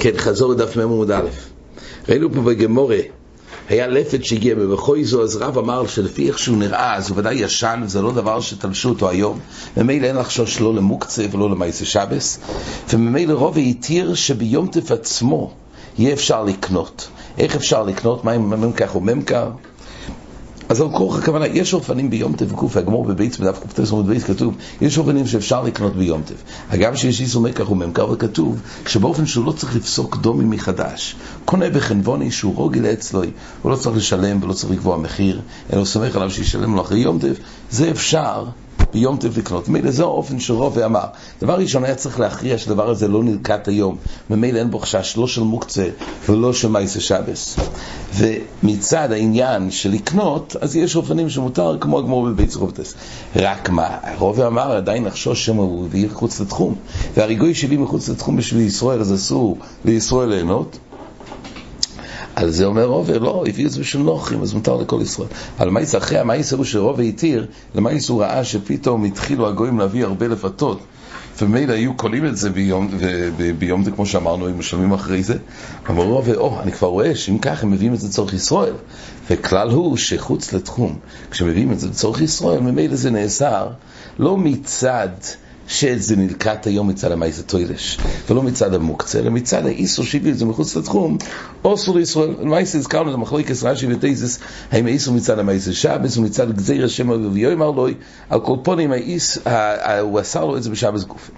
כן, חזור לדף מ' עמוד א'. ראינו פה בגמורה, היה לפת שהגיע מבכוי זו, אז רב אמר שלפי איך שהוא נראה, אז הוא ודאי ישן, וזה לא דבר שתלשו אותו היום. ממילא אין לחשוש לא למוקצה ולא למעשה שבס, וממילא רוב התיר שביום טף עצמו יהיה אפשר לקנות. איך אפשר לקנות? מה עם ממכר או ממכר? אז על כוח הכוונה, יש אופנים ביום טף וקוף, הגמור בבית בדף קטס עמוד בית כתוב, יש אופנים שאפשר לקנות ביום טף. אגב שיש איסור מקח וממכר וכתוב, שבאופן שהוא לא צריך לפסוק דומי מחדש. קונה בחנבוני שהוא רוגל אצלו, הוא לא צריך לשלם ולא צריך לקבוע מחיר, אלא הוא סומך עליו שישלם לו אחרי יום טף, זה אפשר ביום טף לקנות. ממילא זה האופן שרוב אמר. דבר ראשון היה צריך להכריע שהדבר הזה לא נלקט היום. ממילא אין בו חשש לא של מוקצה ולא של מייסה שבס. ומצד העניין של לקנות, אז יש אופנים שמותר כמו הגמור בבית זרובטס. רק מה, רוב אמר עדיין לחשוש שם הוא הביא מחוץ לתחום. והריגוי שלי מחוץ לתחום בשביל ישראל, אז אסור לישראל ליהנות. על זה אומר רובה, לא, הביא את זה בשביל נוחים, אז מותר לכל ישראל. על מה אחרי המאיס הוא שרובה התיר, למאיס הוא ראה שפתאום התחילו הגויים להביא הרבה לפתות. ומילא היו קולים את זה ביום, וביום זה כמו שאמרנו, הם משלמים אחרי זה. אמרו רובה, או, אני כבר רואה שאם כך הם מביאים את זה לצורך ישראל. וכלל הוא שחוץ לתחום, כשמביאים את זה לצורך ישראל, ממילא זה נאסר לא מצד שזה נלקט היום מצד המייס הטוילש, ולא מצד המוקצה, אלא מצד האיסור שהביא את זה מחוץ לתחום, אוסור לישראל. למייס הזכרנו את המחלוקת רש"י ותזס, האם האיסור מצד המייס שבס ומצד גזיר השם ויאמר לו, על כל פונים האיס, הוא אסר לו את זה בשבס גופי.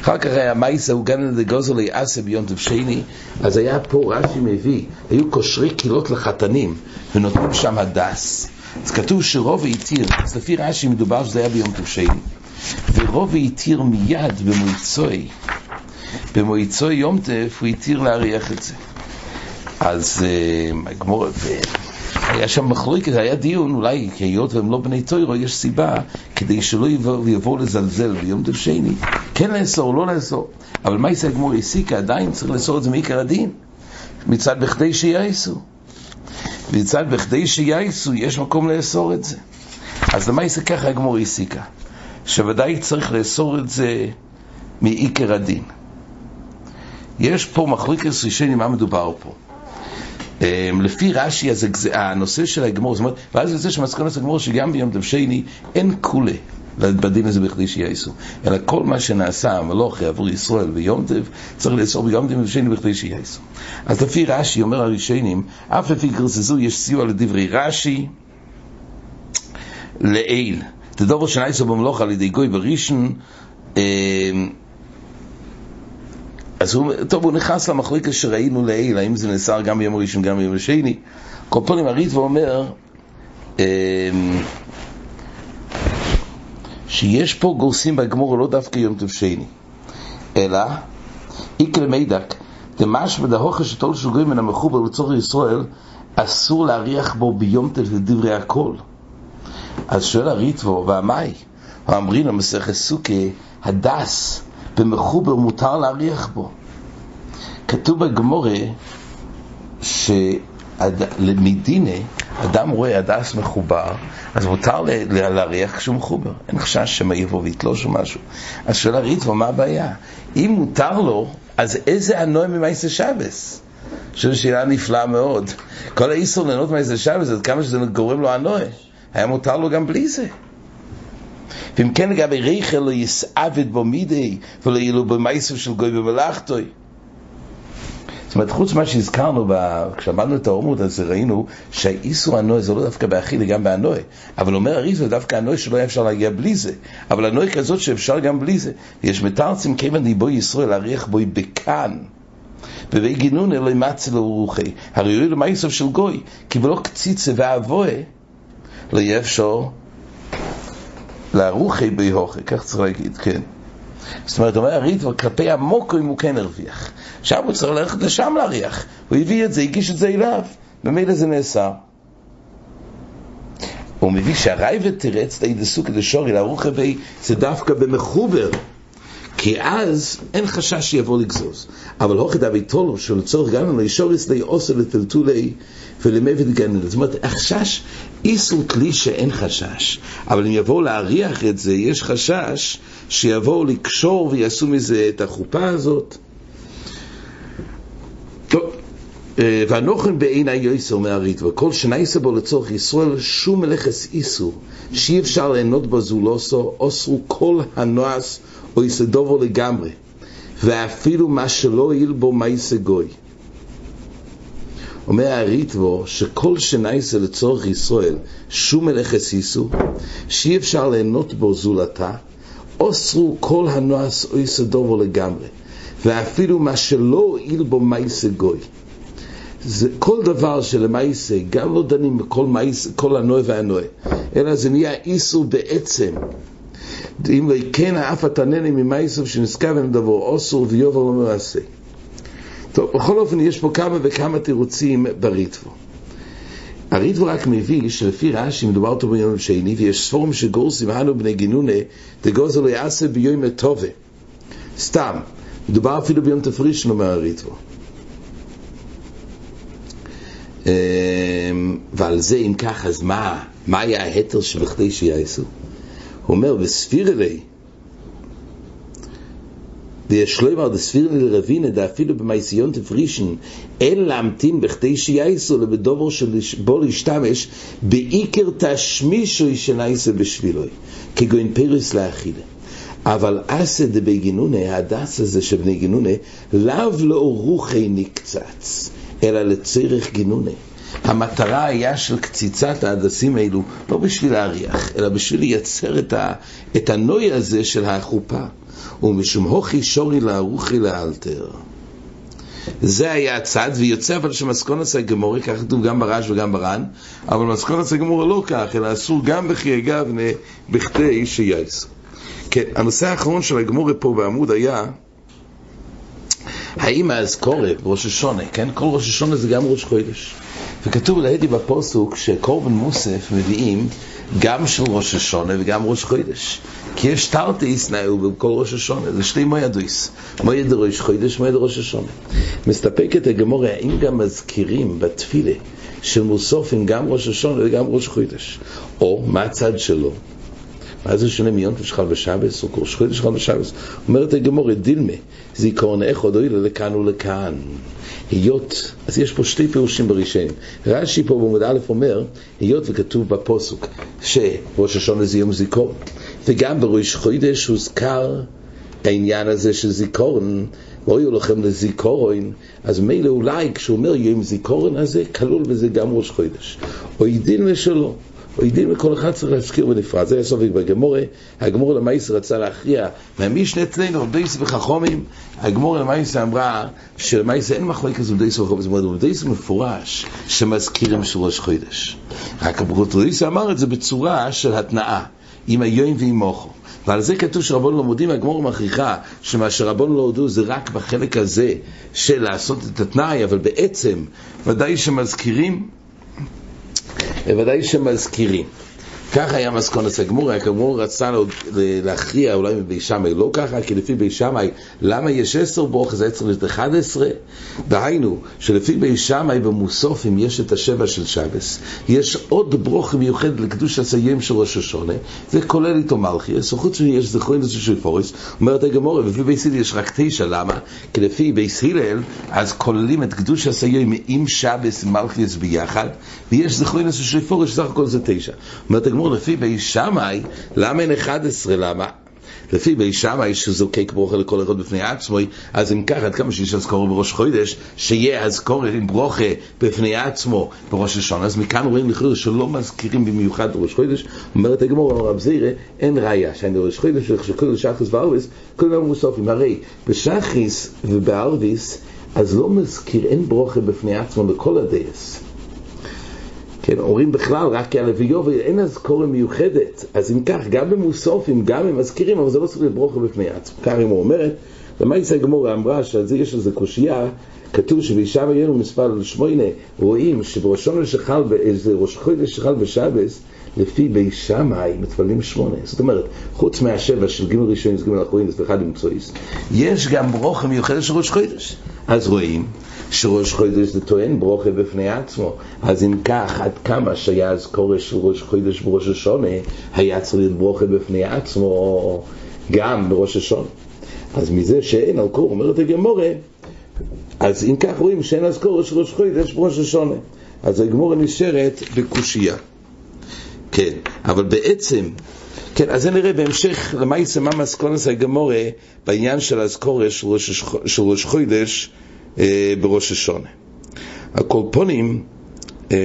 אחר כך היה מייסה, הוא גן לגוזר ליאסה ביום טוב שני, אז היה פה רש"י מביא, היו קושרי קילות לחתנים, ונותנים שם הדס. אז כתוב שרוב התיר, אז לפי רש"י מדובר שזה היה ביום טוב שני. ורוב התיר מיד במועצוי, במועצוי יום טף הוא התיר להריח את זה. אז הגמור, היה שם מחלוקת, היה דיון, אולי היות והם לא בני טוירו, יש סיבה כדי שלא יבואו לזלזל ביום טף שני, כן לאסור, לא לאסור. אבל מה יעשה הגמור הסיקה? עדיין צריך לאסור את זה מעיקר הדין, מצד בכדי שיעשו. מצד בכדי שיעשו, יש מקום לאסור את זה. אז למה יעשה ככה הגמור הסיקה? שוודאי צריך לאסור את זה מעיקר הדין. יש פה מחלוקת ראשונים, מה מדובר פה? לפי רש"י, הנושא של הגמור, זאת אומרת, ואז יוצא שמסקנות הגמור שגם ביום טוב שני אין כולה בדין הזה בכדי שיעשו, אלא כל מה שנעשה המלוך עבור ישראל ביום טוב, צריך לאסור ביום טוב שני בכדי שיעשו. אז לפי רש"י, אומר הראשונים, אף לפי גרסזו יש סיוע לדברי רש"י לעיל. זה דבר שנעשו במלוך על ידי גוי בראשון, אז הוא, טוב, הוא נכנס למחלוקת שראינו לעיל, האם זה נאסר גם ביום ראשון, גם ביום שני. כל פעם הריטב"א אומר שיש פה גורסים בגמור לא דווקא יום טוב שני, אלא איקל מידק, דמשמע דהוכה שתול שוגרים מן המחובר לצורך ישראל, אסור להריח בו ביום טוב לדברי הכל. אז שואל הריטבו, והמאי? האמרין המסכת סוכי, הדס במחובר מותר להריח בו. כתוב בגמורה שלמדינה, אדם רואה הדס מחובר, אז מותר להריח כשהוא מחובר. אין חשש שמא יבוא ויתלוש או משהו. אז שואל הריטבו, מה הבעיה? אם מותר לו, אז איזה הנוי ממייסה שבס? שזו שאלה נפלאה מאוד. כל האיסור ליהנות ממייסה שבס, עד כמה שזה גורם לו הנוי. היה מותר לו גם בלי זה. ואם כן לגבי ריכל לא יסעבד בו מידי ולא יהיה לו במייסר של גוי במלאכתוי. זאת אומרת, חוץ ממה שהזכרנו, כשאמרנו את האומות הזה, ראינו שהאיסור הנוי זה לא דווקא באכילה, גם בהנוי. אבל אומר הריס זה דווקא הנוי שלא היה אפשר להגיע בלי זה. אבל הנוי כזאת שאפשר גם בלי זה. יש מתרצים כיוון דיבו ישראל להריח בוי בכאן. בבי גינון אלוהי מצה לרוחי. הרי יהיו למייסר של גוי, כי בלא קציצה ואבוה לא יהיה אפשר לערוכי בהוכי, כך צריך להגיד, כן. זאת אומרת, אומר הריטב"א, כלפי המוקו אם הוא כן הרוויח. עכשיו הוא צריך ללכת לשם להריח. הוא הביא את זה, הגיש את זה אליו, ומילא זה נאסר. הוא מביא שהרייבד תירץ תאידסו כדי שורי לערוך הווי, זה דווקא במחובר. כי אז אין חשש שיבוא לגזוז. אבל הוכי דבי תולו שלצורך גם לישוריס לי עושה לטלטולי ולמבד גנן. זאת אומרת, החשש, איסור כלי שאין חשש. אבל אם יבואו להריח את זה, יש חשש שיבואו לקשור ויעשו מזה את החופה הזאת. טוב, אה, ואנוכן בעין היועסר מהריטווה, כל שנייסה בו לצורך ישראל שום מלאכס איסו, שאי אפשר ליהנות בו זולוסו, אוסרו כל הנועס או יסדובו לגמרי, ואפילו מה שלא יהיה בו מייסה גוי. אומר הריטבו שכל שנייסה לצורך ישראל שום מלאכס איסו, שאי אפשר ליהנות בו זולתה, אוסרו כל הנועס או יסדובו לגמרי, ואפילו מה שלא יהיה בו מייסה גוי. זה כל דבר שלמעשה, גם לא דנים בכל מייס, כל הנועה והנועה, אלא זה נהיה איסור בעצם. אם לא כן האף התנני ממייסר שנזכר בן דבר אוסור ויובר לא מעשה. טוב, בכל אופן יש פה כמה וכמה תירוצים בריטבו. הריטבו רק מביא שלפי רש"י מדובר אותו ביום שני ויש ספורם שגורסים אנו בני גינונה דגוזר לא יעשה ביום טובה. סתם, מדובר אפילו ביום תפרישן אומר הריטבו. אמ, ועל זה אם כך, אז מה, מה היה ההתר שבכדי שיעשו? הוא אומר, וספירלי, ויש לו אמר דספירלי לרבינה, דאפילו במייסיון תפרישן, אין להמתין בכדי שיעשו לבדובר שבו להשתמש, בעיקר תשמישו שנייסה בשבילוי, כגוין פירוס לאכילה. אבל אסא דבי גינונה, ההדס הזה שבני גינונה, לאו לא רוחי נקצץ. אלא לצריך גינונה. המטרה היה של קציצת ההדסים האלו, לא בשביל להריח, אלא בשביל לייצר את, ה, את הנוי הזה של החופה. ומשום הוכי שורי לערוכי לאלתר. זה היה הצד, ויוצא אבל שמסקונס הגמורי, כך כתוב גם ברש וגם ברן, אבל מסקונס הגמורי לא כך, אלא אסור גם בכי אגבנה בכדי שייסו. כן, הנושא האחרון של הגמורי פה בעמוד היה האם האזכורה ראש השונה, כן? כל ראש השונה זה גם ראש חודש. וכתוב להדי בפוסוק שקורבן מוסף מביאים גם של ראש השונה וגם ראש חודש. כי יש תרטיס נאו בכל ראש השונה, זה שני מוידויס. מויד ראש חודש, מויד ראש השונה. מסתפקת הגמורה, האם גם מזכירים בתפילה של מוסופים גם ראש השונה וגם ראש חודש? או מה הצד שלו? מה זה שונה מיום שחל בשבס, או חודש שחל בשבס? אומרת הגמורה, דילמה, זיכרון עוד אוילה לכאן ולכאן. היות, אז יש פה שתי פירושים בראשון. רש"י פה בעמוד א' אומר, היות וכתוב בפוסוק שראש השונה זה יום זיכרון, וגם בראש חודש הוזכר העניין הזה של זיכרון, ואויו לכם לזיכרון, אז מילא אולי כשהוא אומר יום זיכרון הזה, כלול בזה גם ראש חודש. או ידין ושלא. עדים וכל אחד צריך להזכיר בנפרד. זה הסופק בגמורה. הגמורה למייס רצה להכריע מהמשנה אצלנו, דייס וחכומים. הגמורה למייס אמרה שלמייס אין מחלוקת כזו דייס וחכומים. זאת אומרת, דייס מפורש שמזכירים של ראש חודש. רק אברותודיס אמר את זה בצורה של התנאה, עם היום ועם מוחו. ועל זה כתוב שרבון לא מודים, הגמור מכריחה שמה שרבון לא הודו זה רק בחלק הזה של לעשות את התנאי, אבל בעצם ודאי שמזכירים בוודאי שמזכירים. ככה היה מסקונת הגמור, הגמור רצה להכריע אולי מבי שמאי, לא ככה, כי לפי בי שמאי, למה יש עשר ברוך, זה עצר את אחד עשרה? דהיינו, שלפי בי שמאי במוסופים יש את השבע של שבס, יש עוד ברוך מיוחד לקדוש הסיים של ראש השונה, זה כולל איתו מלכי, חוץ יש זכרוין לזה של פורס, אומרת הגמור, ולפי בי סילל יש רק תשע, למה? כי לפי בי סילל, אז כוללים את קדוש הסיים עם שבס מלכי ביחד, ויש זכרוין לזה של פורס, סך הכל זה תשע. אומרת הגמור, אמרו לפי בי שמאי, למה אין 11? למה? לפי בי שמאי שזוקק ברוכה לכל אחד בפני עצמו, אז אם ככה, עד כמה שיש אזכורו בראש חודש, שיהיה אזכורו עם ברוכה בפני עצמו בראש השון. אז מכאן רואים לכאורה שלא מזכירים במיוחד בראש חודש, אומרת הגמור, אמר רב זירה, אין ראיה, שאני בראש חודש, שכל שחריס וארביס, כל יום מוסופים. הרי בשחריס ובארביס, אז לא מזכיר, אין ברוכה בפני עצמו בכל הדייס. כן, אומרים בכלל רק כהלוויו ואין אזכורה מיוחדת. אז אם כך, גם במוסופים, גם הם מזכירים, אבל זה לא צריך להיות ברוכה בפני עצמו. כך היא אומרת, יצא גמורה אמרה שעל זה יש איזה קושייה, כתוב שבישב היינו מספר שמונה, רואים שבראשון שחל, איזה ראש חודש שחל בשבס, לפי בי שמאי מתפללים שמונה. זאת אומרת, חוץ מהשבע של ג' ראשון, ג' אחרונים, ואחד עם צויס, יש גם ברוכה מיוחדת של ראש חודש. אז רואים שראש חודש זה טוען ברוכה בפני עצמו. אז אם כך, עד כמה שהיה אז קורש של ראש חודש בראש השונה, היה צריך להיות ברוכה בפני עצמו גם בראש השונה. אז מזה שאין על קור, אומרת הגמורה, אז אם כך רואים שאין אזכור של ראש חודש בראש השונה. אז הגמורה נשארת בקושייה. כן, אבל בעצם, כן, אז זה נראה בהמשך למה יסמה מסקונס הגמורה בעניין של אזכור של ראש, חודש בראש השונה. הקולפונים, אה,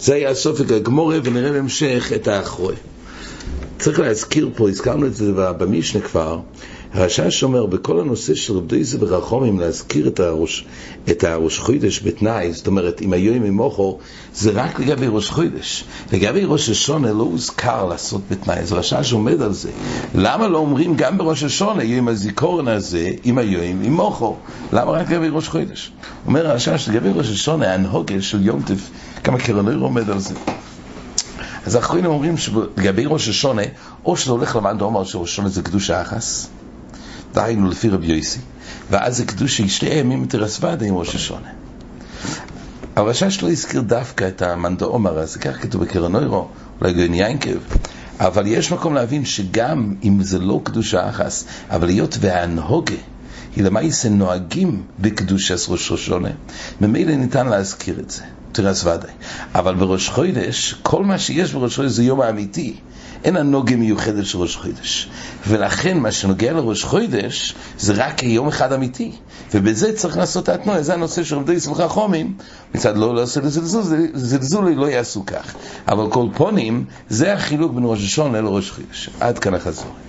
זה היה סופק הגמורה ונראה בהמשך את האחרוי. צריך להזכיר פה, הזכרנו את זה במשנה כבר, הרשש אומר, בכל הנושא של רבי דויזה ורחומים, להזכיר את הראש, את הראש חוידש בתנאי, זאת אומרת, אם היו עם מוחו, זה רק לגבי ראש חוידש. לגבי ראש השונה לא הוזכר לעשות בתנאי, אז רשש עומד על זה. למה לא אומרים גם בראש השונה, עם הזיכורן הזה, עם היו עם מוחו? למה רק לגבי ראש חוידש? אומר הרשש, לגבי ראש השונה, הנהוגה של יום טף, כמה קרנויר עומד על זה. אז האחרונים אומרים שלגבי ראש השונה, או שזה הולך למען דומר שראש השונה זה קדוש האחס, דהיינו לפי רבי יוסי, ואז זה קדוש שתי ימים תרסוודה עם ראש השונה. הרשש לא הזכיר דווקא את המנדו עומר הזה, כך כתוב בקרנוירו, אולי גאין יינקב, אבל יש מקום להבין שגם אם זה לא קדוש האחס, אבל היות והנהוגה היא למעשה נוהגים בקדושת ראש השונה, ממילא ניתן להזכיר את זה. תרס ודאי. אבל בראש חודש, כל מה שיש בראש חודש זה יום האמיתי. אין הנוגה מיוחדת של ראש חודש. ולכן מה שנוגע לראש חודש זה רק יום אחד אמיתי. ובזה צריך לעשות את התנועה, זה הנושא של עובדי סמכה חומים. מצד לא לעשות לזלזול, זלזול לא יעשו כך. אבל כל פונים, זה החילוק בין ראש השונה לראש חודש. עד כאן החזור.